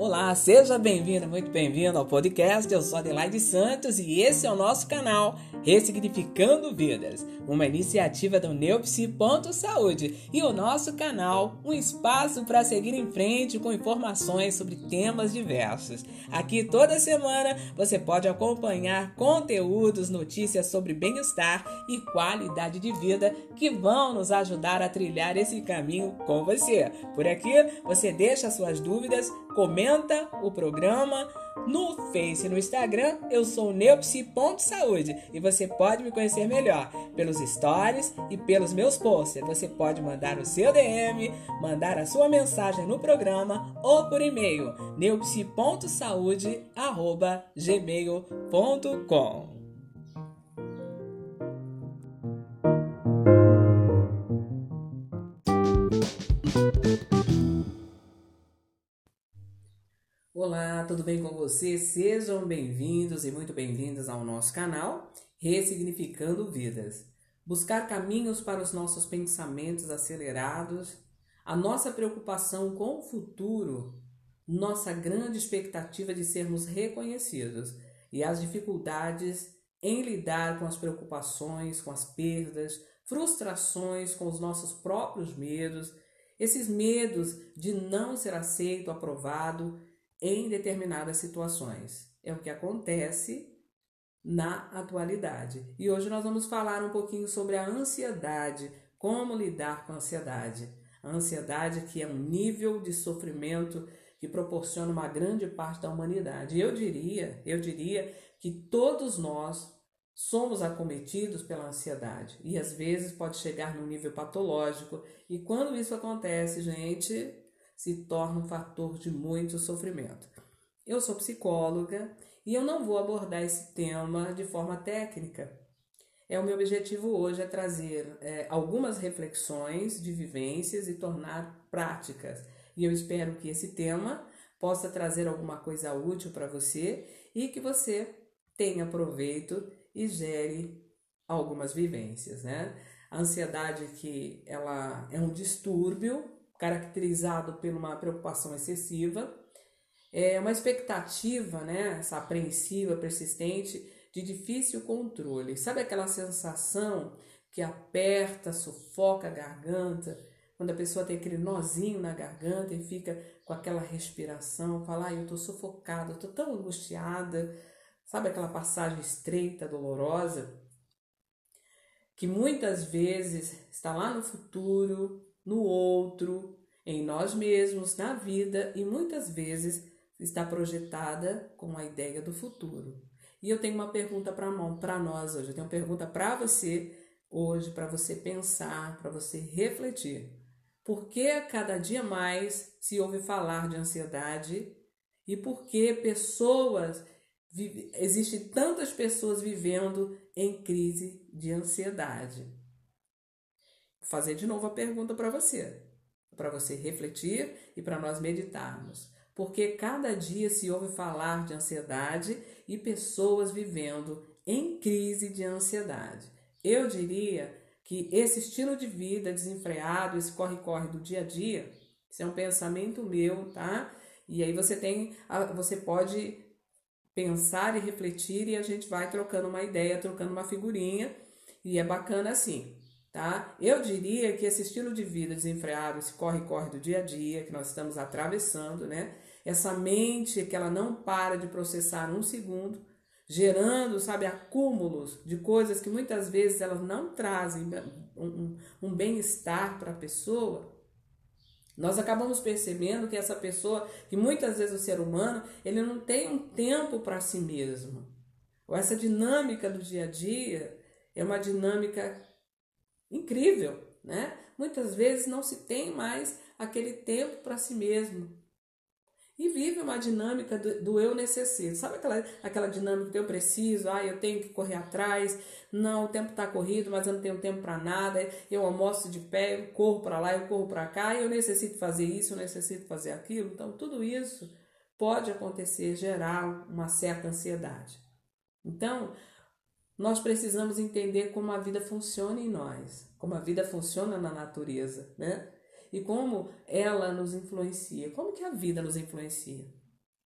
Olá, seja bem-vindo, muito bem-vindo ao podcast. Eu sou Adelaide Santos e esse é o nosso canal Ressignificando Vidas, uma iniciativa do Neopsi Saúde e o nosso canal, um espaço para seguir em frente com informações sobre temas diversos. Aqui toda semana você pode acompanhar conteúdos, notícias sobre bem-estar e qualidade de vida que vão nos ajudar a trilhar esse caminho com você. Por aqui você deixa suas dúvidas, comenta o programa no Face e no Instagram, eu sou neopsi.saúde e você pode me conhecer melhor pelos stories e pelos meus posts. Você pode mandar o seu DM, mandar a sua mensagem no programa ou por e-mail neopsi.saúde@gmail.com. tudo bem com você? Sejam bem-vindos e muito bem-vindas ao nosso canal Ressignificando Vidas. Buscar caminhos para os nossos pensamentos acelerados, a nossa preocupação com o futuro, nossa grande expectativa de sermos reconhecidos e as dificuldades em lidar com as preocupações, com as perdas, frustrações, com os nossos próprios medos, esses medos de não ser aceito, aprovado em determinadas situações. É o que acontece na atualidade. E hoje nós vamos falar um pouquinho sobre a ansiedade, como lidar com a ansiedade. A ansiedade que é um nível de sofrimento que proporciona uma grande parte da humanidade. Eu diria, eu diria que todos nós somos acometidos pela ansiedade e às vezes pode chegar num nível patológico. E quando isso acontece, gente, se torna um fator de muito sofrimento. Eu sou psicóloga e eu não vou abordar esse tema de forma técnica. É o meu objetivo hoje é trazer é, algumas reflexões de vivências e tornar práticas. E eu espero que esse tema possa trazer alguma coisa útil para você e que você tenha proveito e gere algumas vivências, né? A ansiedade que ela é um distúrbio caracterizado por uma preocupação excessiva, é uma expectativa, né, essa apreensiva, persistente, de difícil controle. Sabe aquela sensação que aperta, sufoca a garganta, quando a pessoa tem aquele nozinho na garganta e fica com aquela respiração, fala, ah, eu estou sufocada, eu estou tão angustiada, sabe aquela passagem estreita, dolorosa, que muitas vezes está lá no futuro, no outro, em nós mesmos, na vida e muitas vezes está projetada com a ideia do futuro. E eu tenho uma pergunta para nós hoje, eu tenho uma pergunta para você hoje, para você pensar, para você refletir. Por que cada dia mais se ouve falar de ansiedade e por que pessoas existem tantas pessoas vivendo em crise de ansiedade? Fazer de novo a pergunta para você, para você refletir e para nós meditarmos. Porque cada dia se ouve falar de ansiedade e pessoas vivendo em crise de ansiedade. Eu diria que esse estilo de vida desenfreado, esse corre-corre do dia a dia, isso é um pensamento meu, tá? E aí você tem, você pode pensar e refletir e a gente vai trocando uma ideia, trocando uma figurinha, e é bacana assim tá? Eu diria que esse estilo de vida desenfreado, esse corre-corre do dia a dia que nós estamos atravessando, né? Essa mente que ela não para de processar um segundo, gerando, sabe, acúmulos de coisas que muitas vezes elas não trazem um, um bem-estar para a pessoa. Nós acabamos percebendo que essa pessoa, que muitas vezes o ser humano, ele não tem um tempo para si mesmo. Ou essa dinâmica do dia a dia é uma dinâmica incrível, né? Muitas vezes não se tem mais aquele tempo para si mesmo. E vive uma dinâmica do, do, eu necessito. Sabe aquela, aquela dinâmica do eu preciso, ah, eu tenho que correr atrás, não, o tempo está corrido, mas eu não tenho tempo para nada, eu almoço de pé, eu corro para lá, eu corro para cá, eu necessito fazer isso, eu necessito fazer aquilo. Então, tudo isso pode acontecer, gerar uma certa ansiedade. Então, nós precisamos entender como a vida funciona em nós, como a vida funciona na natureza, né? E como ela nos influencia. Como que a vida nos influencia?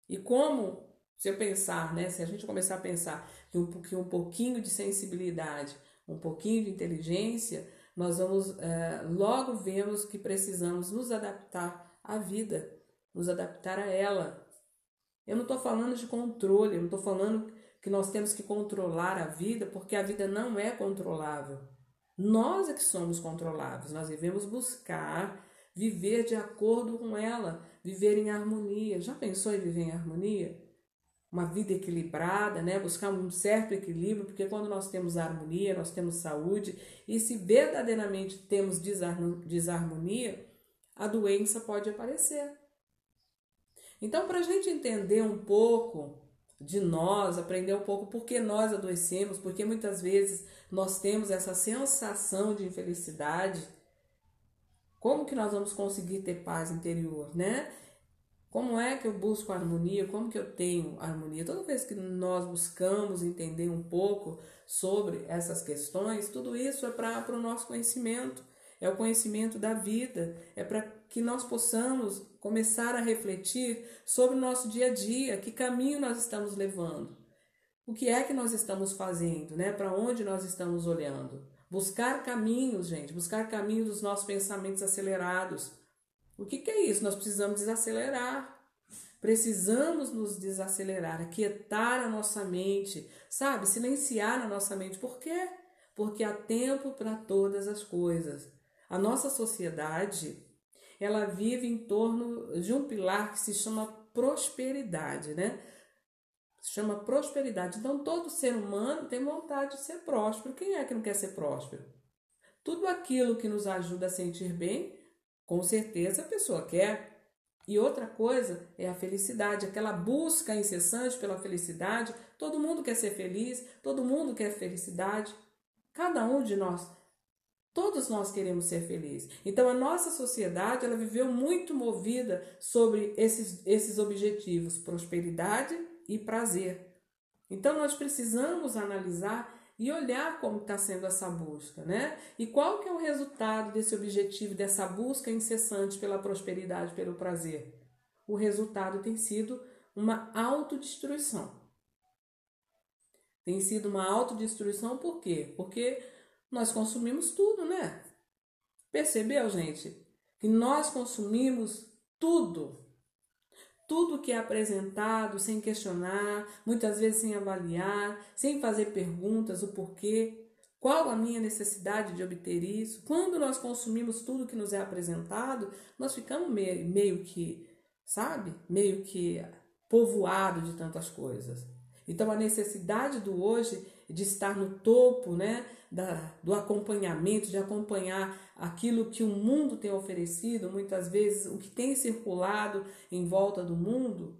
E como, se eu pensar, né, se a gente começar a pensar que um, que um pouquinho de sensibilidade, um pouquinho de inteligência, nós vamos é, logo vemos que precisamos nos adaptar à vida, nos adaptar a ela. Eu não estou falando de controle, eu não estou falando que nós temos que controlar a vida, porque a vida não é controlável. Nós é que somos controláveis, nós devemos buscar viver de acordo com ela, viver em harmonia. Já pensou em viver em harmonia? Uma vida equilibrada, né? Buscar um certo equilíbrio, porque quando nós temos harmonia, nós temos saúde, e se verdadeiramente temos desarmonia, a doença pode aparecer. Então, para a gente entender um pouco de nós, aprender um pouco por que nós adoecemos, porque muitas vezes nós temos essa sensação de infelicidade. Como que nós vamos conseguir ter paz interior, né? Como é que eu busco harmonia? Como que eu tenho harmonia? Toda vez que nós buscamos entender um pouco sobre essas questões, tudo isso é para o nosso conhecimento, é o conhecimento da vida, é para que nós possamos começar a refletir sobre o nosso dia a dia, que caminho nós estamos levando, o que é que nós estamos fazendo, né? Para onde nós estamos olhando. Buscar caminhos, gente, buscar caminhos dos nossos pensamentos acelerados. O que, que é isso? Nós precisamos desacelerar. Precisamos nos desacelerar, aquietar a nossa mente, sabe? Silenciar a nossa mente. Por quê? Porque há tempo para todas as coisas. A nossa sociedade, ela vive em torno de um pilar que se chama prosperidade, né? Se chama prosperidade. Então, todo ser humano tem vontade de ser próspero. Quem é que não quer ser próspero? Tudo aquilo que nos ajuda a sentir bem, com certeza a pessoa quer. E outra coisa é a felicidade, aquela busca incessante pela felicidade. Todo mundo quer ser feliz, todo mundo quer felicidade. Cada um de nós Todos nós queremos ser felizes. Então a nossa sociedade ela viveu muito movida sobre esses, esses objetivos, prosperidade e prazer. Então nós precisamos analisar e olhar como está sendo essa busca, né? E qual que é o resultado desse objetivo, dessa busca incessante pela prosperidade, pelo prazer? O resultado tem sido uma autodestruição. Tem sido uma autodestruição por quê? Porque nós consumimos tudo, né? Percebeu, gente? Que nós consumimos tudo. Tudo que é apresentado sem questionar, muitas vezes sem avaliar, sem fazer perguntas, o porquê, qual a minha necessidade de obter isso. Quando nós consumimos tudo que nos é apresentado, nós ficamos meio, meio que, sabe? Meio que povoado de tantas coisas. Então a necessidade do hoje de estar no topo, né? da, do acompanhamento, de acompanhar aquilo que o mundo tem oferecido, muitas vezes o que tem circulado em volta do mundo.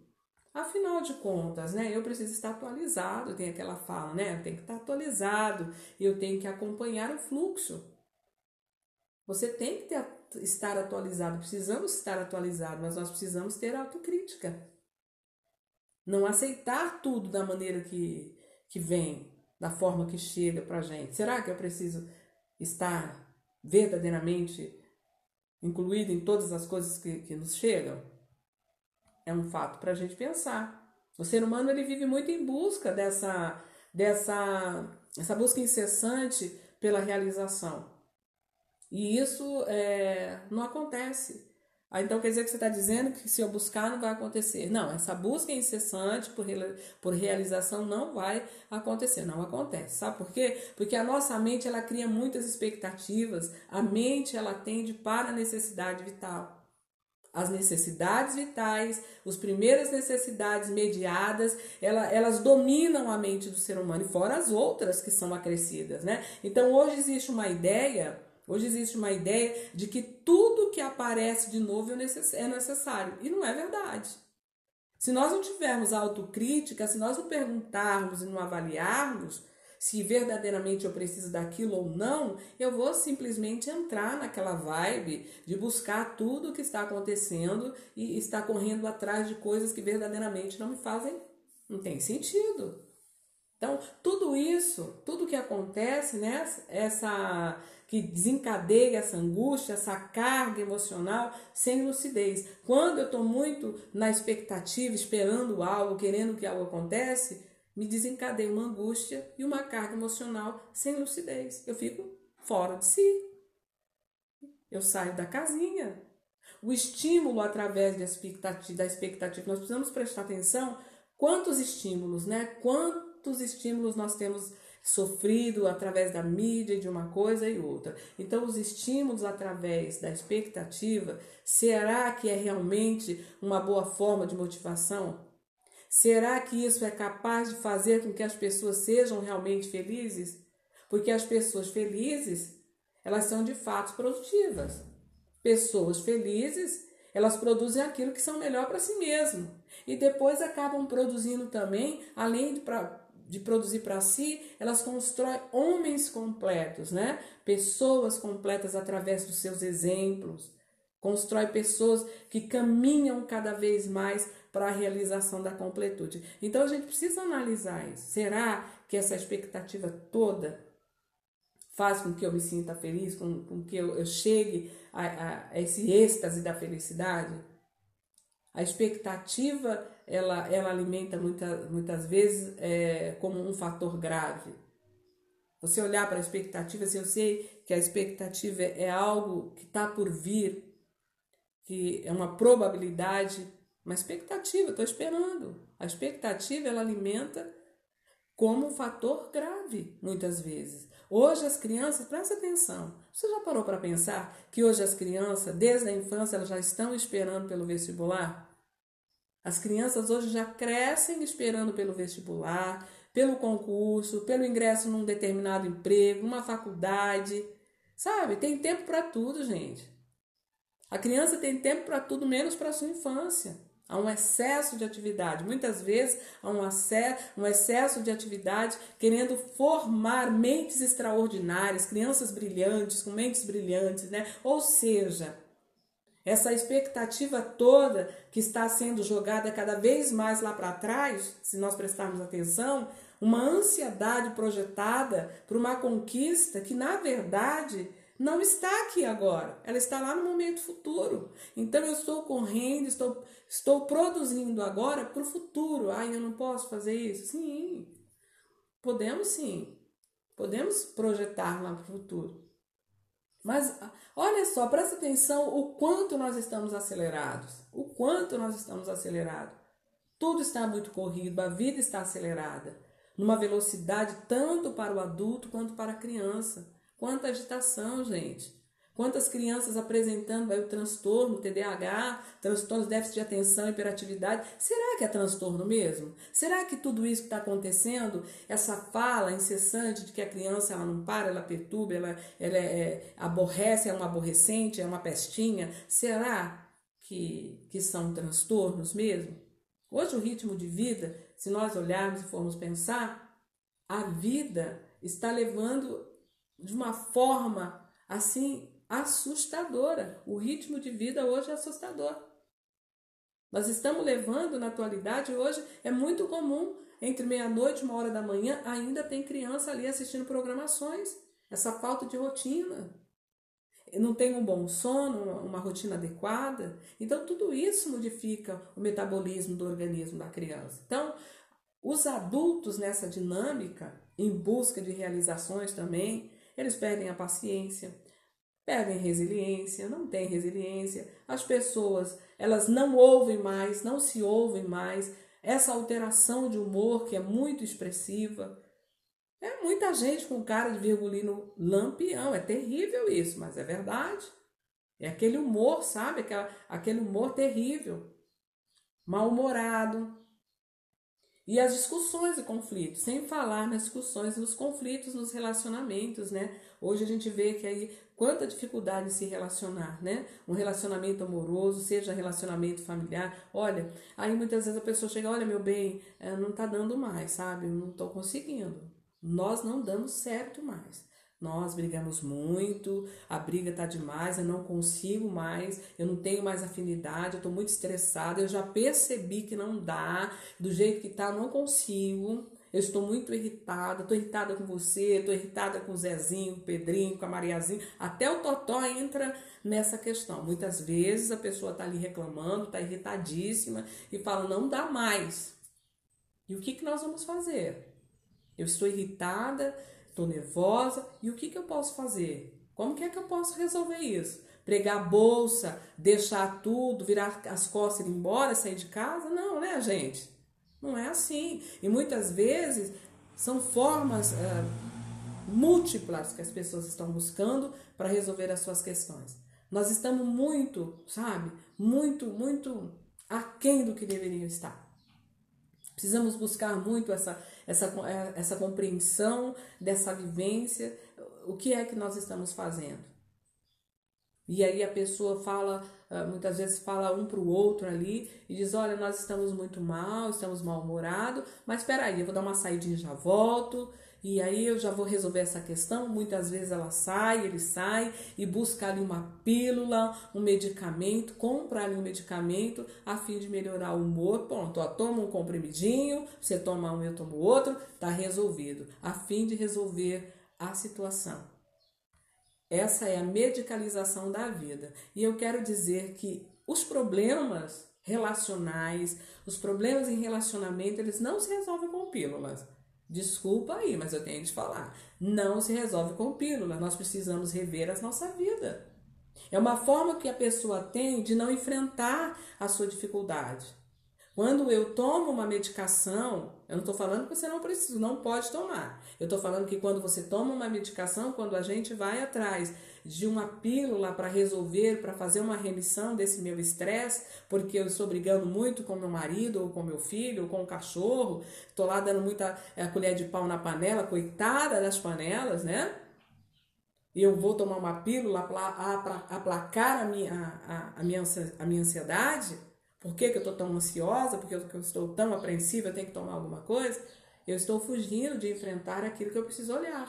Afinal de contas, né, eu preciso estar atualizado, tem aquela fala, né? Eu tenho que estar atualizado, eu tenho que acompanhar o fluxo. Você tem que ter, estar atualizado, precisamos estar atualizados, mas nós precisamos ter autocrítica. Não aceitar tudo da maneira que, que vem, da forma que chega para gente? Será que eu preciso estar verdadeiramente incluído em todas as coisas que, que nos chegam? É um fato para a gente pensar. O ser humano ele vive muito em busca dessa, dessa essa busca incessante pela realização. E isso é, não acontece. Ah, então quer dizer que você está dizendo que se eu buscar não vai acontecer. Não, essa busca incessante por, por realização não vai acontecer, não acontece. Sabe por quê? Porque a nossa mente ela cria muitas expectativas, a mente ela tende para a necessidade vital. As necessidades vitais, as primeiras necessidades mediadas, ela, elas dominam a mente do ser humano, e fora as outras que são acrescidas, né? Então hoje existe uma ideia Hoje existe uma ideia de que tudo que aparece de novo é, é necessário. E não é verdade. Se nós não tivermos autocrítica, se nós não perguntarmos e não avaliarmos se verdadeiramente eu preciso daquilo ou não, eu vou simplesmente entrar naquela vibe de buscar tudo o que está acontecendo e estar correndo atrás de coisas que verdadeiramente não me fazem, não tem sentido. Então, tudo isso, tudo que acontece, né, essa que desencadeia essa angústia, essa carga emocional sem lucidez. Quando eu estou muito na expectativa, esperando algo, querendo que algo acontece, me desencadeia uma angústia e uma carga emocional sem lucidez. Eu fico fora de si. Eu saio da casinha. O estímulo através da expectativa, da expectativa, nós precisamos prestar atenção quantos estímulos, né? Quantos estímulos nós temos sofrido através da mídia de uma coisa e outra. Então, os estímulos através da expectativa, será que é realmente uma boa forma de motivação? Será que isso é capaz de fazer com que as pessoas sejam realmente felizes? Porque as pessoas felizes, elas são de fato produtivas. Pessoas felizes, elas produzem aquilo que são melhor para si mesmo. E depois acabam produzindo também, além de, de produzir para si, elas constroem homens completos, né? Pessoas completas através dos seus exemplos. Constrói pessoas que caminham cada vez mais para a realização da completude. Então a gente precisa analisar isso. Será que essa expectativa toda faz com que eu me sinta feliz, com, com que eu, eu chegue a, a, a, esse êxtase da felicidade? A expectativa ela, ela alimenta muita, muitas vezes é, como um fator grave. Você olhar para a expectativa, se eu sei que a expectativa é algo que está por vir, que é uma probabilidade uma expectativa, estou esperando. A expectativa ela alimenta como um fator grave, muitas vezes. Hoje as crianças, presta atenção, você já parou para pensar que hoje as crianças, desde a infância, elas já estão esperando pelo vestibular? As crianças hoje já crescem esperando pelo vestibular, pelo concurso, pelo ingresso num determinado emprego, numa faculdade. Sabe? Tem tempo para tudo, gente. A criança tem tempo para tudo, menos para sua infância. Há um excesso de atividade. Muitas vezes há um, um excesso de atividade querendo formar mentes extraordinárias, crianças brilhantes, com mentes brilhantes, né? Ou seja, essa expectativa toda que está sendo jogada cada vez mais lá para trás, se nós prestarmos atenção, uma ansiedade projetada para uma conquista que, na verdade, não está aqui agora, ela está lá no momento futuro. Então eu estou correndo, estou, estou produzindo agora para o futuro. Ai, eu não posso fazer isso? Sim, podemos sim, podemos projetar lá para o futuro. Mas olha só, presta atenção o quanto nós estamos acelerados, o quanto nós estamos acelerados. Tudo está muito corrido, a vida está acelerada, numa velocidade tanto para o adulto quanto para a criança. Quanta agitação, gente. Quantas crianças apresentando aí, o transtorno, TDAH, transtornos de déficit de atenção, hiperatividade. Será que é transtorno mesmo? Será que tudo isso que está acontecendo, essa fala incessante de que a criança ela não para, ela perturba, ela, ela é, é, aborrece, é uma aborrecente, é uma pestinha, será que, que são transtornos mesmo? Hoje o ritmo de vida, se nós olharmos e formos pensar, a vida está levando de uma forma assim assustadora. O ritmo de vida hoje é assustador. Nós estamos levando na atualidade hoje é muito comum entre meia-noite e uma hora da manhã ainda tem criança ali assistindo programações. Essa falta de rotina. Não tem um bom sono, uma rotina adequada. Então, tudo isso modifica o metabolismo do organismo da criança. Então, os adultos nessa dinâmica, em busca de realizações também, eles perdem a paciência, perdem resiliência, não têm resiliência. As pessoas, elas não ouvem mais, não se ouvem mais. Essa alteração de humor que é muito expressiva. É muita gente com cara de virgulino lampião. É terrível isso, mas é verdade. É aquele humor, sabe? Aquele humor terrível. Mal-humorado, e as discussões e conflitos, sem falar nas discussões, nos conflitos, nos relacionamentos, né? Hoje a gente vê que aí quanta dificuldade em se relacionar, né? Um relacionamento amoroso, seja relacionamento familiar. Olha, aí muitas vezes a pessoa chega, olha meu bem, eh, não tá dando mais, sabe? Eu não tô conseguindo. Nós não damos certo mais. Nós brigamos muito, a briga tá demais, eu não consigo mais, eu não tenho mais afinidade, eu tô muito estressada, eu já percebi que não dá, do jeito que tá, eu não consigo. eu estou muito irritada, estou irritada com você, estou irritada com o Zezinho, com o Pedrinho, com a Mariazinha. Até o Totó entra nessa questão. Muitas vezes a pessoa está ali reclamando, está irritadíssima e fala: não dá mais. E o que, que nós vamos fazer? Eu estou irritada, estou nervosa, e o que, que eu posso fazer? Como que é que eu posso resolver isso? Pregar a bolsa, deixar tudo, virar as costas e ir embora, sair de casa? Não, né, gente? Não é assim. E muitas vezes são formas é, múltiplas que as pessoas estão buscando para resolver as suas questões. Nós estamos muito, sabe, muito, muito aquém do que deveriam estar. Precisamos buscar muito essa, essa, é, essa compreensão dessa vivência, o que é que nós estamos fazendo. E aí a pessoa fala, ah, muitas vezes fala um para o outro ali e diz: Olha, nós estamos muito mal, estamos mal-humorados, mas espera aí, eu vou dar uma saidinha e já volto. E aí eu já vou resolver essa questão. Muitas vezes ela sai, ele sai e busca ali uma pílula, um medicamento, compra ali um medicamento a fim de melhorar o humor. Pronto, ó, toma um comprimidinho, você toma um, eu tomo outro, tá resolvido. A fim de resolver a situação. Essa é a medicalização da vida. E eu quero dizer que os problemas relacionais, os problemas em relacionamento, eles não se resolvem com pílulas. Desculpa aí, mas eu tenho de falar. Não se resolve com pílulas. Nós precisamos rever a nossa vida. É uma forma que a pessoa tem de não enfrentar a sua dificuldade. Quando eu tomo uma medicação, eu não estou falando que você não precisa, não pode tomar. Eu estou falando que quando você toma uma medicação, quando a gente vai atrás de uma pílula para resolver, para fazer uma remissão desse meu estresse, porque eu estou brigando muito com meu marido, ou com meu filho, ou com o cachorro, estou lá dando muita é, colher de pau na panela, coitada das panelas, né? E eu vou tomar uma pílula para aplacar a minha, a, a, minha, a minha ansiedade por que, que eu estou tão ansiosa? Por que eu estou tão apreensiva? Eu tenho que tomar alguma coisa? Eu estou fugindo de enfrentar aquilo que eu preciso olhar.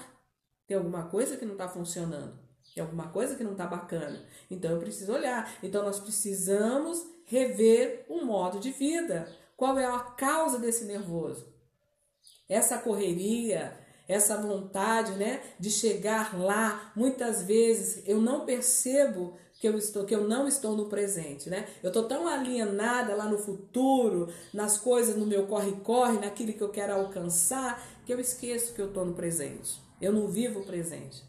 Tem alguma coisa que não está funcionando. Tem alguma coisa que não está bacana. Então eu preciso olhar. Então nós precisamos rever o modo de vida. Qual é a causa desse nervoso? Essa correria, essa vontade, né, de chegar lá, muitas vezes eu não percebo que eu estou, que eu não estou no presente, né? Eu estou tão alienada lá no futuro, nas coisas no meu corre-corre, naquilo que eu quero alcançar, que eu esqueço que eu estou no presente. Eu não vivo o presente.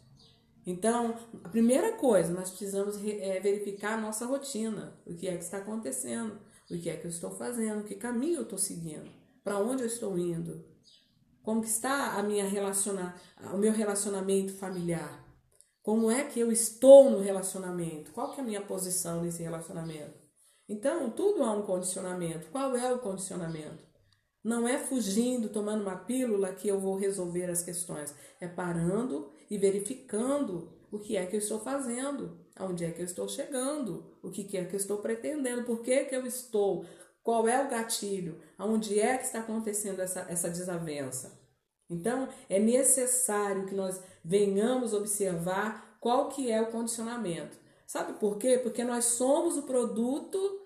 Então, a primeira coisa, nós precisamos é, verificar a nossa rotina, o que é que está acontecendo, o que é que eu estou fazendo, que caminho eu estou seguindo, para onde eu estou indo, como está a minha relaciona, o meu relacionamento familiar, como é que eu estou no relacionamento? Qual que é a minha posição nesse relacionamento? Então, tudo há um condicionamento. Qual é o condicionamento? Não é fugindo, tomando uma pílula que eu vou resolver as questões. É parando e verificando o que é que eu estou fazendo, aonde é que eu estou chegando, o que é que eu estou pretendendo, por que, que eu estou, qual é o gatilho, aonde é que está acontecendo essa, essa desavença. Então, é necessário que nós venhamos observar qual que é o condicionamento. Sabe por quê? Porque nós somos o produto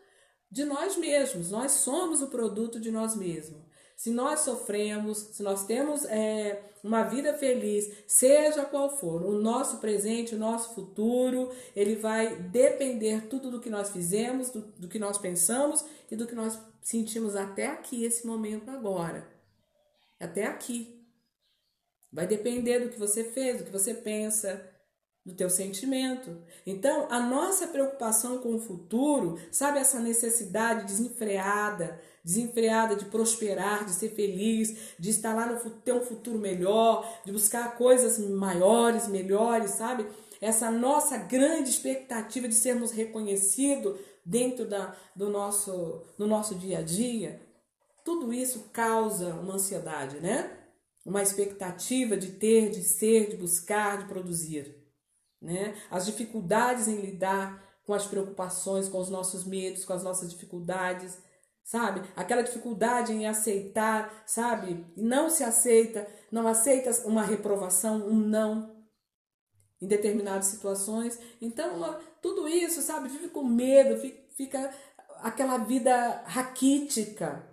de nós mesmos, nós somos o produto de nós mesmos. Se nós sofremos, se nós temos é, uma vida feliz, seja qual for, o nosso presente, o nosso futuro, ele vai depender tudo do que nós fizemos, do, do que nós pensamos e do que nós sentimos até aqui, esse momento agora. Até aqui. Vai depender do que você fez, do que você pensa, do teu sentimento. Então, a nossa preocupação com o futuro, sabe essa necessidade desenfreada, desenfreada de prosperar, de ser feliz, de estar lá no ter um futuro melhor, de buscar coisas maiores, melhores, sabe? Essa nossa grande expectativa de sermos reconhecidos dentro da, do, nosso, do nosso dia a dia, tudo isso causa uma ansiedade, né? uma expectativa de ter, de ser, de buscar, de produzir. Né? As dificuldades em lidar com as preocupações, com os nossos medos, com as nossas dificuldades, sabe? Aquela dificuldade em aceitar, sabe? Não se aceita, não aceita uma reprovação, um não em determinadas situações. Então, tudo isso, sabe? Vive com medo, fica aquela vida raquítica,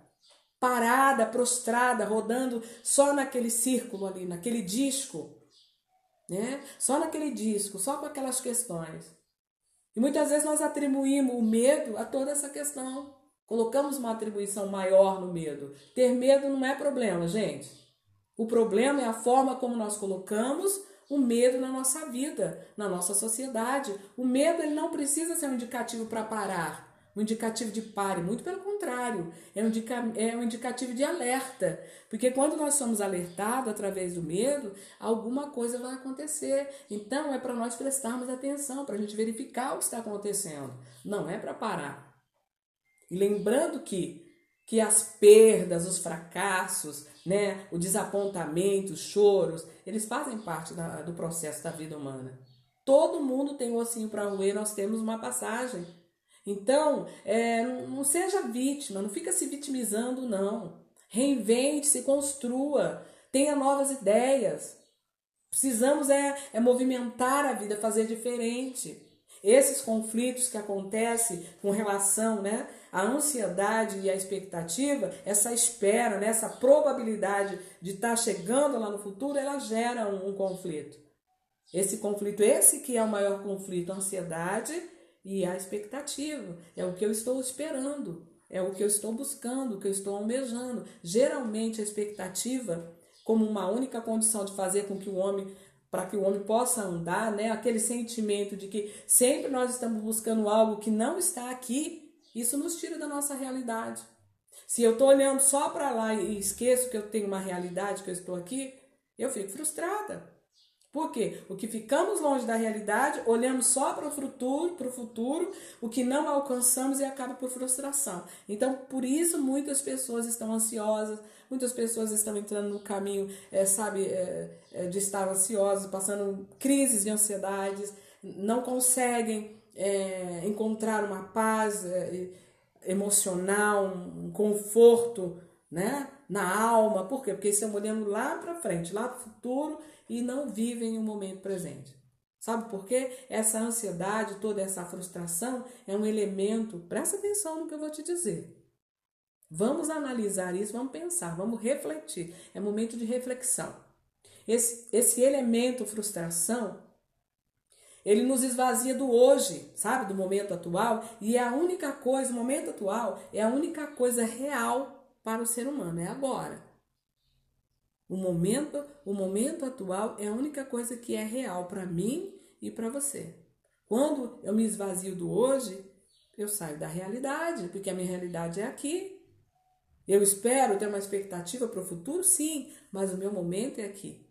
parada, prostrada, rodando só naquele círculo ali, naquele disco, né? Só naquele disco, só com aquelas questões. E muitas vezes nós atribuímos o medo a toda essa questão. Colocamos uma atribuição maior no medo. Ter medo não é problema, gente. O problema é a forma como nós colocamos o medo na nossa vida, na nossa sociedade. O medo ele não precisa ser um indicativo para parar um indicativo de pare, muito pelo contrário, é um, indica, é um indicativo de alerta, porque quando nós somos alertados através do medo, alguma coisa vai acontecer. Então é para nós prestarmos atenção, para a gente verificar o que está acontecendo, não é para parar. E lembrando que, que as perdas, os fracassos, né, o desapontamento, os choros, eles fazem parte da, do processo da vida humana. Todo mundo tem um ossinho para roer, nós temos uma passagem. Então, é, não seja vítima, não fica se vitimizando, não. Reinvente, se construa, tenha novas ideias. Precisamos é, é movimentar a vida, fazer diferente. Esses conflitos que acontecem com relação né, à ansiedade e à expectativa, essa espera, né, essa probabilidade de estar tá chegando lá no futuro, ela gera um, um conflito. Esse conflito, esse que é o maior conflito, a ansiedade e a expectativa. É o que eu estou esperando, é o que eu estou buscando, o que eu estou almejando. Geralmente a expectativa, como uma única condição de fazer com que o homem para que o homem possa andar, né? Aquele sentimento de que sempre nós estamos buscando algo que não está aqui, isso nos tira da nossa realidade. Se eu estou olhando só para lá e esqueço que eu tenho uma realidade, que eu estou aqui, eu fico frustrada. Por quê? O que ficamos longe da realidade, olhamos só para o futuro, para o futuro, o que não alcançamos e acaba por frustração. Então, por isso muitas pessoas estão ansiosas, muitas pessoas estão entrando no caminho, é, sabe, é, é, de estar ansiosas, passando crises de ansiedades, não conseguem encontrar uma paz emocional, um conforto, né, na alma. Por quê? Porque estão olhando lá para frente, lá para o futuro e não vivem o momento presente. Sabe por quê? Essa ansiedade, toda essa frustração é um elemento, presta atenção no que eu vou te dizer. Vamos analisar isso, vamos pensar, vamos refletir. É momento de reflexão. Esse, esse elemento frustração, ele nos esvazia do hoje, sabe? Do momento atual. E é a única coisa, o momento atual, é a única coisa real para o ser humano, é agora. O momento, o momento atual é a única coisa que é real para mim e para você. Quando eu me esvazio do hoje, eu saio da realidade, porque a minha realidade é aqui. Eu espero ter uma expectativa para o futuro, sim, mas o meu momento é aqui.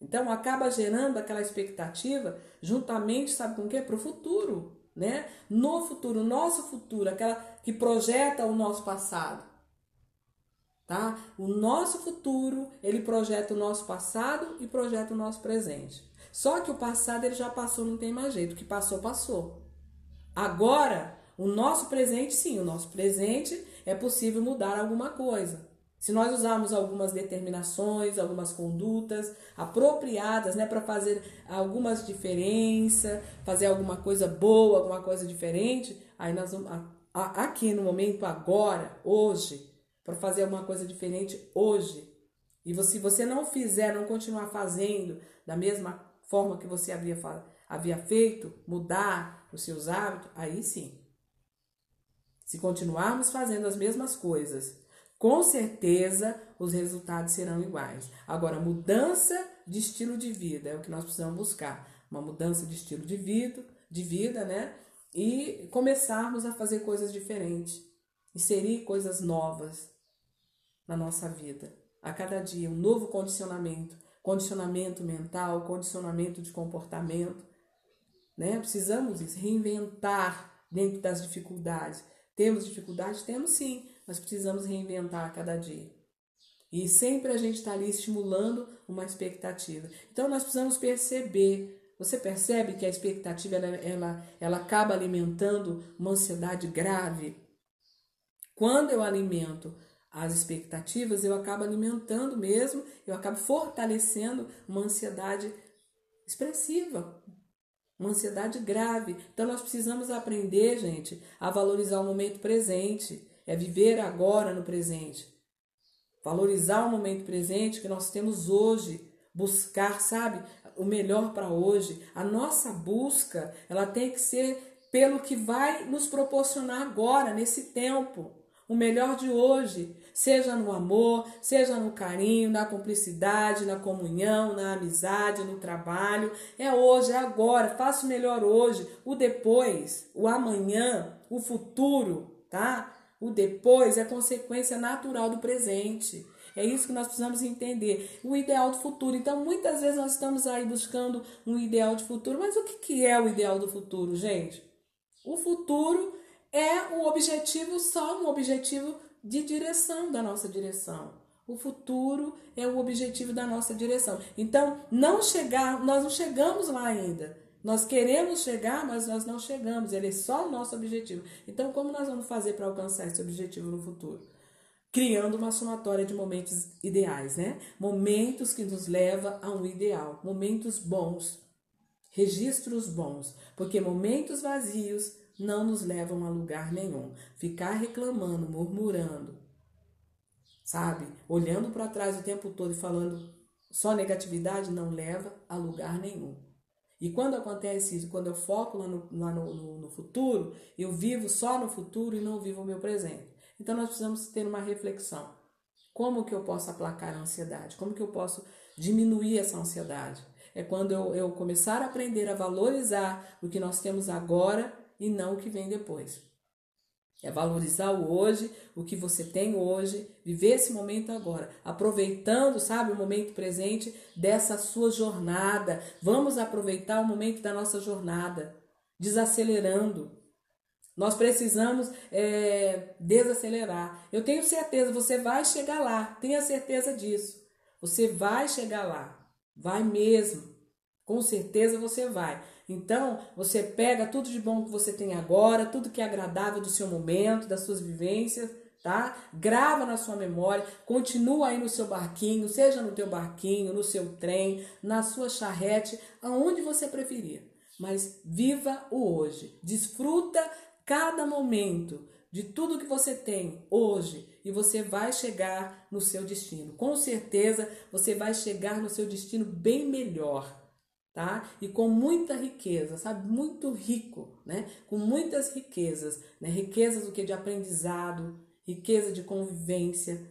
Então acaba gerando aquela expectativa juntamente, sabe com o quê? Para o futuro, né? No futuro, nosso futuro, aquela que projeta o nosso passado tá? O nosso futuro, ele projeta o nosso passado e projeta o nosso presente. Só que o passado ele já passou, não tem mais jeito. O que passou, passou. Agora, o nosso presente, sim, o nosso presente é possível mudar alguma coisa. Se nós usarmos algumas determinações, algumas condutas apropriadas, né, para fazer algumas diferenças, fazer alguma coisa boa, alguma coisa diferente, aí nós vamos aqui no momento agora, hoje, para fazer uma coisa diferente hoje. E se você não fizer, não continuar fazendo da mesma forma que você havia, havia feito, mudar os seus hábitos, aí sim. Se continuarmos fazendo as mesmas coisas, com certeza os resultados serão iguais. Agora, mudança de estilo de vida é o que nós precisamos buscar. Uma mudança de estilo de vida, de vida, né? E começarmos a fazer coisas diferentes, inserir coisas novas, na nossa vida. A cada dia, um novo condicionamento, condicionamento mental, condicionamento de comportamento. Né? Precisamos reinventar dentro das dificuldades. Temos dificuldades? Temos sim, mas precisamos reinventar a cada dia. E sempre a gente está ali estimulando uma expectativa. Então nós precisamos perceber. Você percebe que a expectativa ela, ela, ela acaba alimentando uma ansiedade grave? Quando eu alimento as expectativas, eu acabo alimentando mesmo, eu acabo fortalecendo uma ansiedade expressiva, uma ansiedade grave. Então nós precisamos aprender, gente, a valorizar o momento presente, é viver agora no presente. Valorizar o momento presente que nós temos hoje, buscar, sabe, o melhor para hoje. A nossa busca, ela tem que ser pelo que vai nos proporcionar agora, nesse tempo, o melhor de hoje, seja no amor, seja no carinho, na cumplicidade, na comunhão, na amizade, no trabalho. É hoje, é agora, faça o melhor hoje, o depois, o amanhã, o futuro, tá? O depois é consequência natural do presente. É isso que nós precisamos entender. O ideal do futuro. Então, muitas vezes nós estamos aí buscando um ideal de futuro. Mas o que é o ideal do futuro, gente? O futuro é um objetivo, só um objetivo de direção da nossa direção. O futuro é o objetivo da nossa direção. Então, não chegar, nós não chegamos lá ainda. Nós queremos chegar, mas nós não chegamos. Ele é só o nosso objetivo. Então, como nós vamos fazer para alcançar esse objetivo no futuro? Criando uma somatória de momentos ideais, né? Momentos que nos levam a um ideal, momentos bons, registros bons, porque momentos vazios não nos levam a lugar nenhum. Ficar reclamando, murmurando, sabe? Olhando para trás o tempo todo e falando só negatividade não leva a lugar nenhum. E quando acontece isso, quando eu foco lá no, lá no, no, no futuro, eu vivo só no futuro e não vivo o meu presente. Então nós precisamos ter uma reflexão. Como que eu posso aplacar a ansiedade? Como que eu posso diminuir essa ansiedade? É quando eu, eu começar a aprender a valorizar o que nós temos agora e não o que vem depois. É valorizar o hoje, o que você tem hoje, viver esse momento agora, aproveitando, sabe, o momento presente dessa sua jornada. Vamos aproveitar o momento da nossa jornada, desacelerando. Nós precisamos é, desacelerar. Eu tenho certeza, você vai chegar lá, tenha certeza disso. Você vai chegar lá, vai mesmo. Com certeza você vai. Então, você pega tudo de bom que você tem agora, tudo que é agradável do seu momento, das suas vivências, tá? Grava na sua memória, continua aí no seu barquinho, seja no teu barquinho, no seu trem, na sua charrete, aonde você preferir. Mas viva o hoje. Desfruta cada momento de tudo que você tem hoje e você vai chegar no seu destino. Com certeza, você vai chegar no seu destino bem melhor tá? E com muita riqueza, sabe? Muito rico, né? Com muitas riquezas, né? Riquezas do que de aprendizado, riqueza de convivência,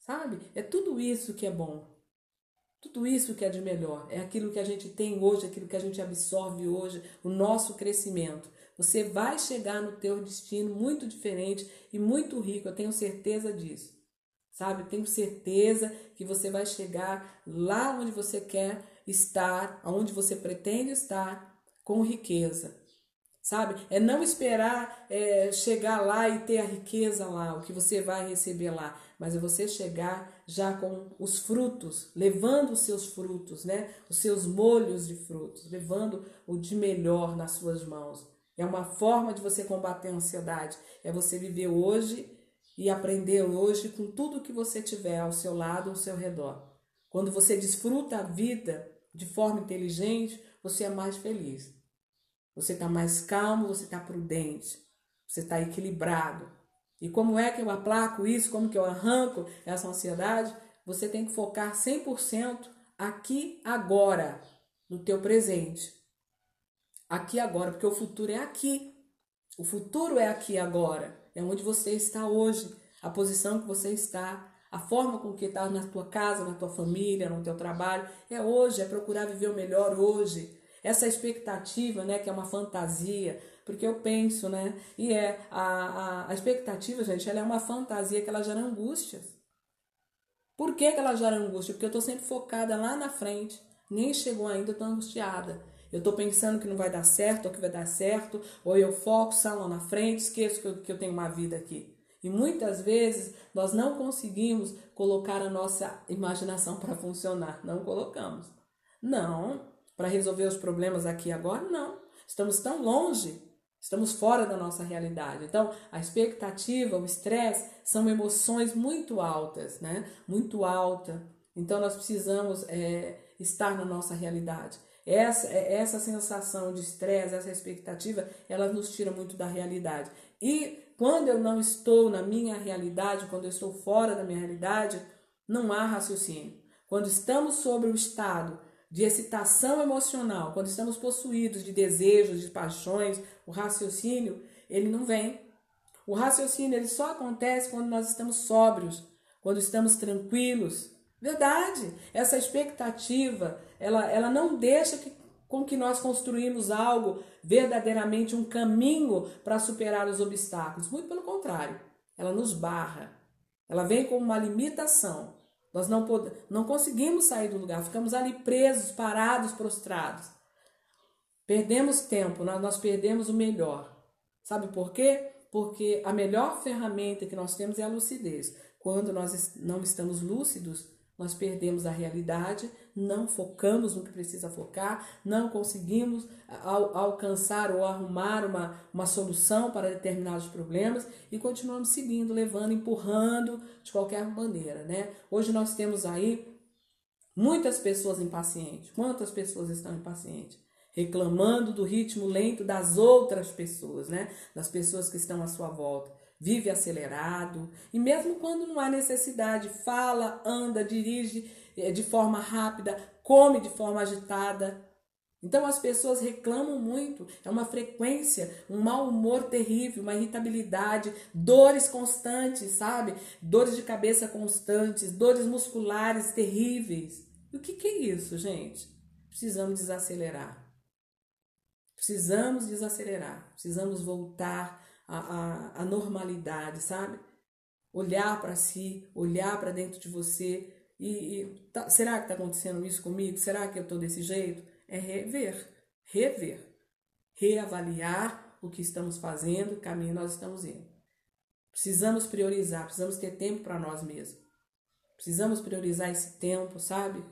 sabe? É tudo isso que é bom. Tudo isso que é de melhor. É aquilo que a gente tem hoje, aquilo que a gente absorve hoje, o nosso crescimento. Você vai chegar no teu destino muito diferente e muito rico, eu tenho certeza disso. Sabe? Tenho certeza que você vai chegar lá onde você quer estar, aonde você pretende estar, com riqueza. Sabe? É não esperar é, chegar lá e ter a riqueza lá, o que você vai receber lá, mas é você chegar já com os frutos, levando os seus frutos, né? Os seus molhos de frutos, levando o de melhor nas suas mãos. É uma forma de você combater a ansiedade, é você viver hoje e aprender hoje com tudo que você tiver ao seu lado, ao seu redor. Quando você desfruta a vida de forma inteligente, você é mais feliz. Você está mais calmo, você está prudente, você está equilibrado. E como é que eu aplaco isso? Como que eu arranco essa ansiedade? Você tem que focar 100% aqui agora, no teu presente. Aqui agora, porque o futuro é aqui. O futuro é aqui agora. É onde você está hoje, a posição que você está, a forma com que está na tua casa, na tua família, no teu trabalho, é hoje, é procurar viver o melhor hoje. Essa expectativa, né, que é uma fantasia, porque eu penso, né, e é a, a, a expectativa, gente, ela é uma fantasia que ela gera angústias. Por que, que ela gera angústia? Porque eu estou sempre focada lá na frente, nem chegou ainda, eu estou angustiada. Eu estou pensando que não vai dar certo, ou que vai dar certo, ou eu foco só lá na frente, esqueço que eu, que eu tenho uma vida aqui. E muitas vezes nós não conseguimos colocar a nossa imaginação para funcionar. Não colocamos. Não, para resolver os problemas aqui agora, não. Estamos tão longe, estamos fora da nossa realidade. Então, a expectativa, o estresse são emoções muito altas, né? Muito alta. Então, nós precisamos é, estar na nossa realidade. Essa, é, essa sensação de estresse, essa expectativa, ela nos tira muito da realidade. E quando eu não estou na minha realidade, quando eu estou fora da minha realidade, não há raciocínio. Quando estamos sobre o estado de excitação emocional, quando estamos possuídos de desejos, de paixões, o raciocínio, ele não vem. O raciocínio ele só acontece quando nós estamos sóbrios, quando estamos tranquilos. Verdade. Essa expectativa, ela, ela não deixa que, com que nós construímos algo verdadeiramente um caminho para superar os obstáculos. Muito pelo contrário, ela nos barra. Ela vem como uma limitação. Nós não, pod não conseguimos sair do lugar, ficamos ali presos, parados, prostrados. Perdemos tempo, nós, nós perdemos o melhor. Sabe por quê? Porque a melhor ferramenta que nós temos é a lucidez. Quando nós não estamos lúcidos, nós perdemos a realidade, não focamos no que precisa focar, não conseguimos al alcançar ou arrumar uma, uma solução para determinados problemas e continuamos seguindo, levando, empurrando de qualquer maneira, né? Hoje nós temos aí muitas pessoas impacientes. Quantas pessoas estão impacientes? Reclamando do ritmo lento das outras pessoas, né? Das pessoas que estão à sua volta vive acelerado e mesmo quando não há necessidade, fala, anda, dirige de forma rápida, come de forma agitada. Então as pessoas reclamam muito, é uma frequência, um mau humor terrível, uma irritabilidade, dores constantes, sabe? Dores de cabeça constantes, dores musculares terríveis. O que, que é isso, gente? Precisamos desacelerar. Precisamos desacelerar, precisamos voltar a, a, a normalidade, sabe? Olhar para si, olhar para dentro de você e, e tá, será que está acontecendo isso comigo? Será que eu estou desse jeito? É rever, rever, reavaliar o que estamos fazendo, o caminho nós estamos indo. Precisamos priorizar, precisamos ter tempo para nós mesmos. Precisamos priorizar esse tempo, sabe?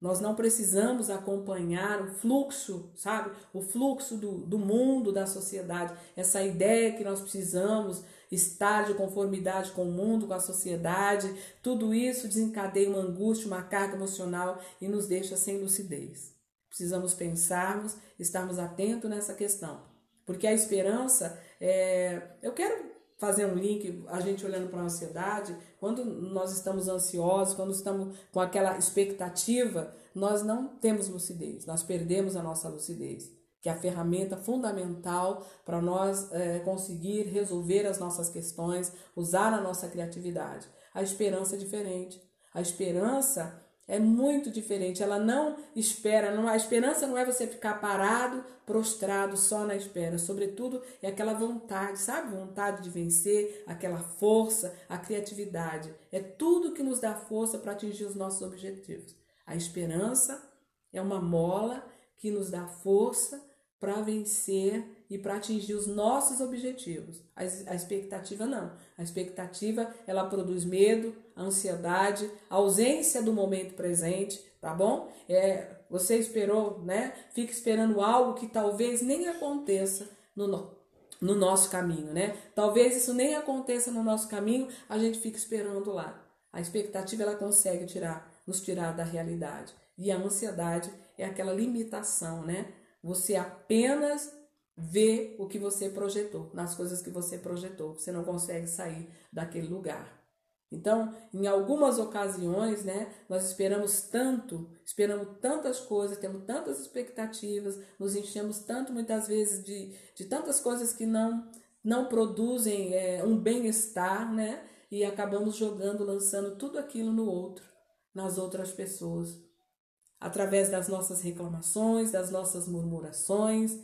Nós não precisamos acompanhar o fluxo, sabe? O fluxo do, do mundo, da sociedade. Essa ideia que nós precisamos estar de conformidade com o mundo, com a sociedade. Tudo isso desencadeia uma angústia, uma carga emocional e nos deixa sem lucidez. Precisamos pensarmos, estarmos atentos nessa questão. Porque a esperança, é... eu quero fazer um link, a gente olhando para a ansiedade, quando nós estamos ansiosos, quando estamos com aquela expectativa, nós não temos lucidez, nós perdemos a nossa lucidez, que é a ferramenta fundamental para nós é, conseguir resolver as nossas questões, usar a nossa criatividade. A esperança é diferente. A esperança é muito diferente. Ela não espera, não, a esperança não é você ficar parado, prostrado só na espera. Sobretudo é aquela vontade, sabe? Vontade de vencer, aquela força, a criatividade. É tudo que nos dá força para atingir os nossos objetivos. A esperança é uma mola que nos dá força para vencer e para atingir os nossos objetivos. A, a, expectativa não. A expectativa ela produz medo, ansiedade, ausência do momento presente, tá bom? É, você esperou, né? Fica esperando algo que talvez nem aconteça no, no nosso caminho, né? Talvez isso nem aconteça no nosso caminho, a gente fica esperando lá. A expectativa ela consegue tirar, nos tirar da realidade. E a ansiedade é aquela limitação, né? Você apenas vê o que você projetou, nas coisas que você projetou. Você não consegue sair daquele lugar. Então, em algumas ocasiões, né, nós esperamos tanto, esperamos tantas coisas, temos tantas expectativas, nos enchemos tanto muitas vezes de, de tantas coisas que não, não produzem é, um bem-estar, né, e acabamos jogando, lançando tudo aquilo no outro, nas outras pessoas através das nossas reclamações, das nossas murmurações,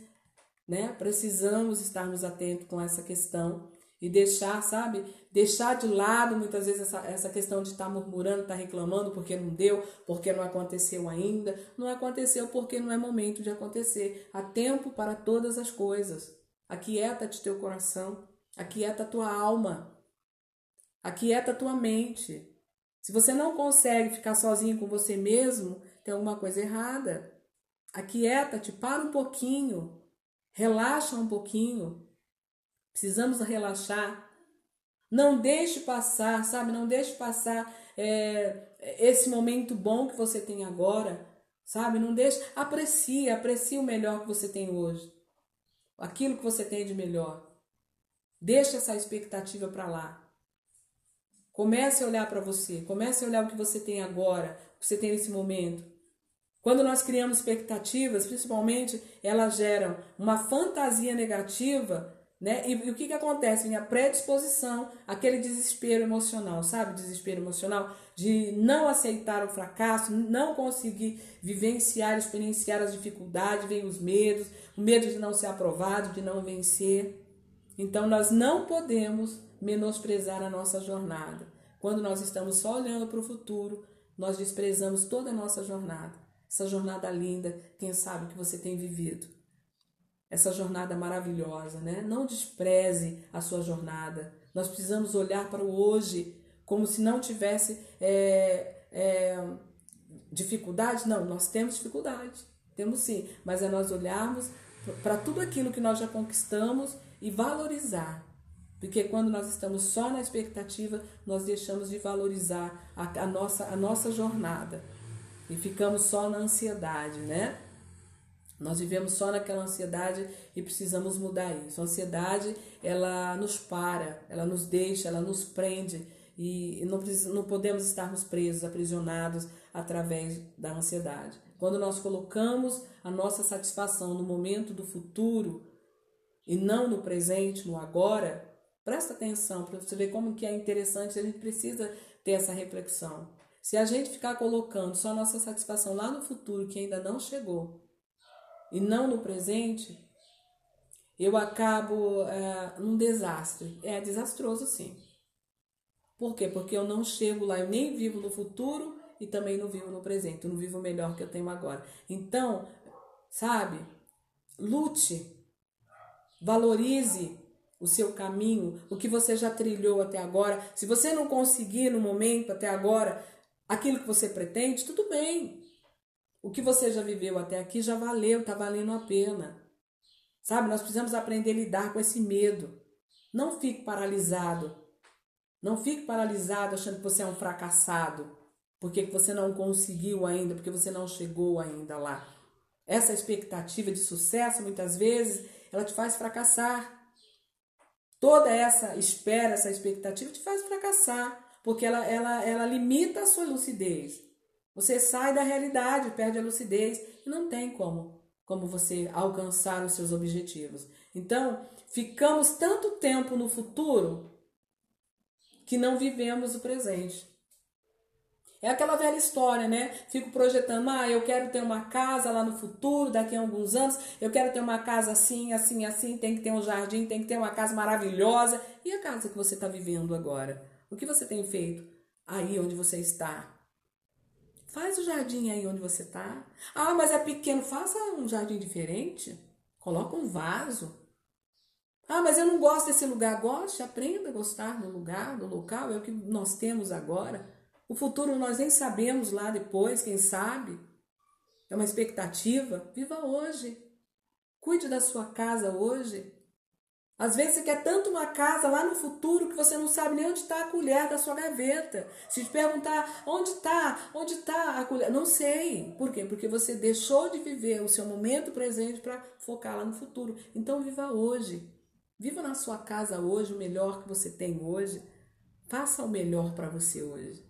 né? Precisamos estarmos atentos com essa questão e deixar, sabe, deixar de lado muitas vezes essa, essa questão de estar tá murmurando, estar tá reclamando porque não deu, porque não aconteceu ainda. Não aconteceu porque não é momento de acontecer. Há tempo para todas as coisas. Aquieta-te teu coração, aquieta tua alma, aquieta tua mente. Se você não consegue ficar sozinho com você mesmo, tem alguma coisa errada. Aquieta-te, para um pouquinho, relaxa um pouquinho. Precisamos relaxar. Não deixe passar, sabe? Não deixe passar é, esse momento bom que você tem agora, sabe? Não deixe. Aprecie, aprecie o melhor que você tem hoje. Aquilo que você tem de melhor. Deixe essa expectativa para lá. Comece a olhar para você, comece a olhar o que você tem agora, o que você tem nesse momento. Quando nós criamos expectativas, principalmente, elas geram uma fantasia negativa, né? E, e o que, que acontece? Vem a predisposição, aquele desespero emocional, sabe? Desespero emocional de não aceitar o fracasso, não conseguir vivenciar, experienciar as dificuldades, vem os medos, o medo de não ser aprovado, de não vencer. Então, nós não podemos menosprezar a nossa jornada. Quando nós estamos só olhando para o futuro, nós desprezamos toda a nossa jornada. Essa jornada linda, quem sabe que você tem vivido. Essa jornada maravilhosa, né? Não despreze a sua jornada. Nós precisamos olhar para o hoje como se não tivesse é, é, dificuldade. Não, nós temos dificuldade. Temos sim. Mas é nós olharmos para tudo aquilo que nós já conquistamos e valorizar. Porque quando nós estamos só na expectativa, nós deixamos de valorizar a, a, nossa, a nossa jornada. E ficamos só na ansiedade, né? Nós vivemos só naquela ansiedade e precisamos mudar isso. A ansiedade, ela nos para, ela nos deixa, ela nos prende e não, não podemos estarmos presos, aprisionados através da ansiedade. Quando nós colocamos a nossa satisfação no momento do futuro e não no presente, no agora, Presta atenção para você ver como que é interessante, a gente precisa ter essa reflexão. Se a gente ficar colocando só nossa satisfação lá no futuro, que ainda não chegou, e não no presente, eu acabo é, num desastre. É desastroso, sim. Por quê? Porque eu não chego lá, eu nem vivo no futuro e também não vivo no presente, eu não vivo o melhor que eu tenho agora. Então, sabe, lute, valorize o seu caminho, o que você já trilhou até agora. Se você não conseguir no momento até agora aquilo que você pretende, tudo bem. O que você já viveu até aqui já valeu, está valendo a pena. Sabe, nós precisamos aprender a lidar com esse medo. Não fique paralisado. Não fique paralisado achando que você é um fracassado, porque você não conseguiu ainda, porque você não chegou ainda lá. Essa expectativa de sucesso, muitas vezes, ela te faz fracassar. Toda essa espera, essa expectativa te faz fracassar, porque ela, ela, ela limita a sua lucidez. Você sai da realidade, perde a lucidez e não tem como, como você alcançar os seus objetivos. Então, ficamos tanto tempo no futuro que não vivemos o presente. É aquela velha história, né? Fico projetando, ah, eu quero ter uma casa lá no futuro, daqui a alguns anos, eu quero ter uma casa assim, assim, assim, tem que ter um jardim, tem que ter uma casa maravilhosa. E a casa que você está vivendo agora? O que você tem feito aí onde você está? Faz o jardim aí onde você está. Ah, mas é pequeno, faça um jardim diferente. Coloca um vaso. Ah, mas eu não gosto desse lugar. Goste, aprenda a gostar do lugar, do local, é o que nós temos agora. O futuro nós nem sabemos lá depois, quem sabe. É uma expectativa. Viva hoje. Cuide da sua casa hoje. Às vezes você quer tanto uma casa lá no futuro que você não sabe nem onde está a colher da sua gaveta. Se te perguntar onde está, onde está a colher, não sei. Por quê? Porque você deixou de viver o seu momento presente para focar lá no futuro. Então viva hoje. Viva na sua casa hoje o melhor que você tem hoje. Faça o melhor para você hoje.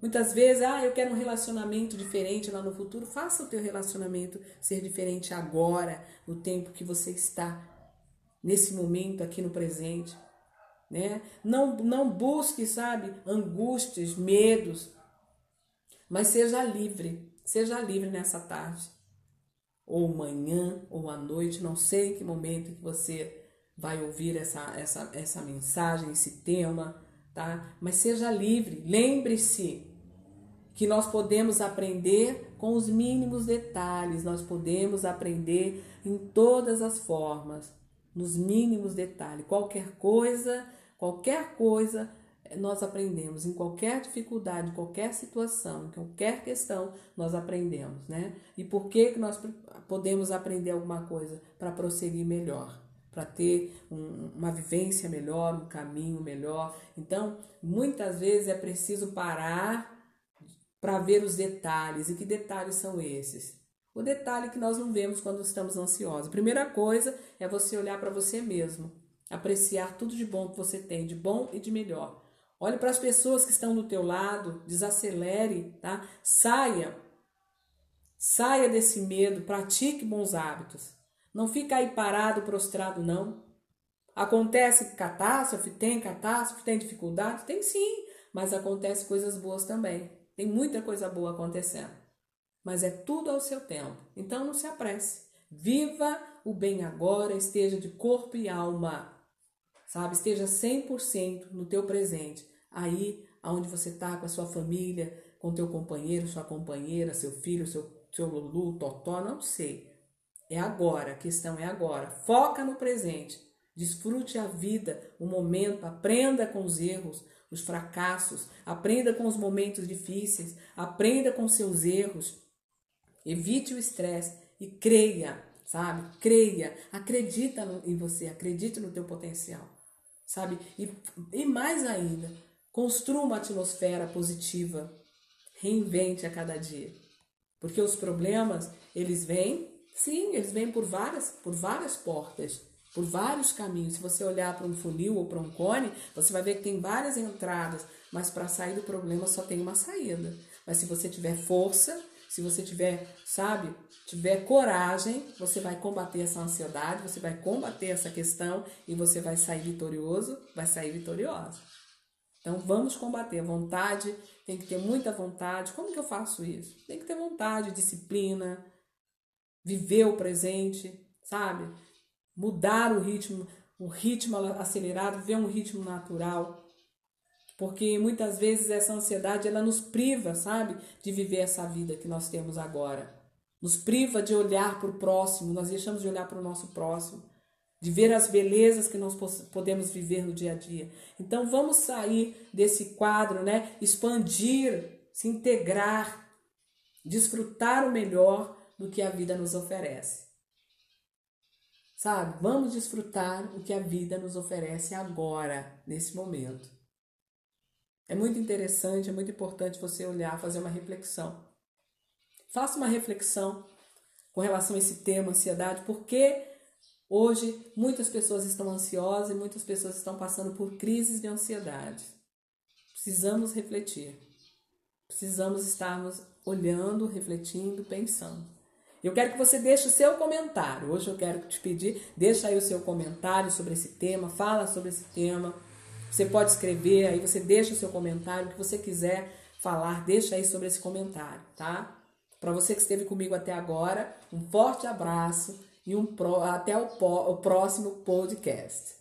Muitas vezes, ah, eu quero um relacionamento diferente lá no futuro. Faça o teu relacionamento ser diferente agora, no tempo que você está, nesse momento aqui no presente, né? Não não busque, sabe, angústias, medos, mas seja livre. Seja livre nessa tarde, ou manhã, ou à noite, não sei em que momento que você vai ouvir essa essa essa mensagem, esse tema, tá? Mas seja livre. Lembre-se que nós podemos aprender com os mínimos detalhes, nós podemos aprender em todas as formas, nos mínimos detalhes. Qualquer coisa, qualquer coisa nós aprendemos, em qualquer dificuldade, qualquer situação, em qualquer questão, nós aprendemos, né? E por que, que nós podemos aprender alguma coisa? Para prosseguir melhor, para ter um, uma vivência melhor, um caminho melhor. Então, muitas vezes é preciso parar para ver os detalhes. E que detalhes são esses? O detalhe que nós não vemos quando estamos ansiosos. Primeira coisa é você olhar para você mesmo, apreciar tudo de bom que você tem, de bom e de melhor. Olhe para as pessoas que estão do teu lado, desacelere, tá? Saia. Saia desse medo, pratique bons hábitos. Não fica aí parado, prostrado, não. Acontece catástrofe, tem catástrofe, tem dificuldade? Tem sim, mas acontece coisas boas também. Tem muita coisa boa acontecendo. Mas é tudo ao seu tempo. Então não se apresse. Viva o bem agora, esteja de corpo e alma. Sabe? Esteja 100% no teu presente. Aí aonde você está com a sua família, com teu companheiro, sua companheira, seu filho, seu, seu Lulu, Totó, não sei. É agora, a questão é agora. Foca no presente. Desfrute a vida, o momento, aprenda com os erros, os fracassos, aprenda com os momentos difíceis, aprenda com seus erros. Evite o estresse e creia, sabe? Creia, acredita em você, acredite no teu potencial, sabe? E, e mais ainda, construa uma atmosfera positiva, reinvente a cada dia. Porque os problemas, eles vêm Sim, eles vêm por várias, por várias portas, por vários caminhos. Se você olhar para um funil ou para um cone, você vai ver que tem várias entradas, mas para sair do problema só tem uma saída. Mas se você tiver força, se você tiver, sabe, tiver coragem, você vai combater essa ansiedade, você vai combater essa questão e você vai sair vitorioso, vai sair vitoriosa. Então vamos combater. Vontade, tem que ter muita vontade. Como que eu faço isso? Tem que ter vontade, disciplina, viver o presente, sabe? Mudar o ritmo, o ritmo acelerado, ver um ritmo natural. Porque muitas vezes essa ansiedade ela nos priva, sabe, de viver essa vida que nós temos agora. Nos priva de olhar para o próximo, nós deixamos de olhar para o nosso próximo, de ver as belezas que nós podemos viver no dia a dia. Então vamos sair desse quadro, né? Expandir, se integrar, desfrutar o melhor do que a vida nos oferece. Sabe? Vamos desfrutar o que a vida nos oferece agora, nesse momento. É muito interessante, é muito importante você olhar, fazer uma reflexão. Faça uma reflexão com relação a esse tema, ansiedade, porque hoje muitas pessoas estão ansiosas e muitas pessoas estão passando por crises de ansiedade. Precisamos refletir. Precisamos estarmos olhando, refletindo, pensando. Eu quero que você deixe o seu comentário. Hoje eu quero te pedir, deixa aí o seu comentário sobre esse tema, fala sobre esse tema. Você pode escrever, aí você deixa o seu comentário, o que você quiser falar, deixa aí sobre esse comentário, tá? Para você que esteve comigo até agora, um forte abraço e um pro, até o, o próximo podcast.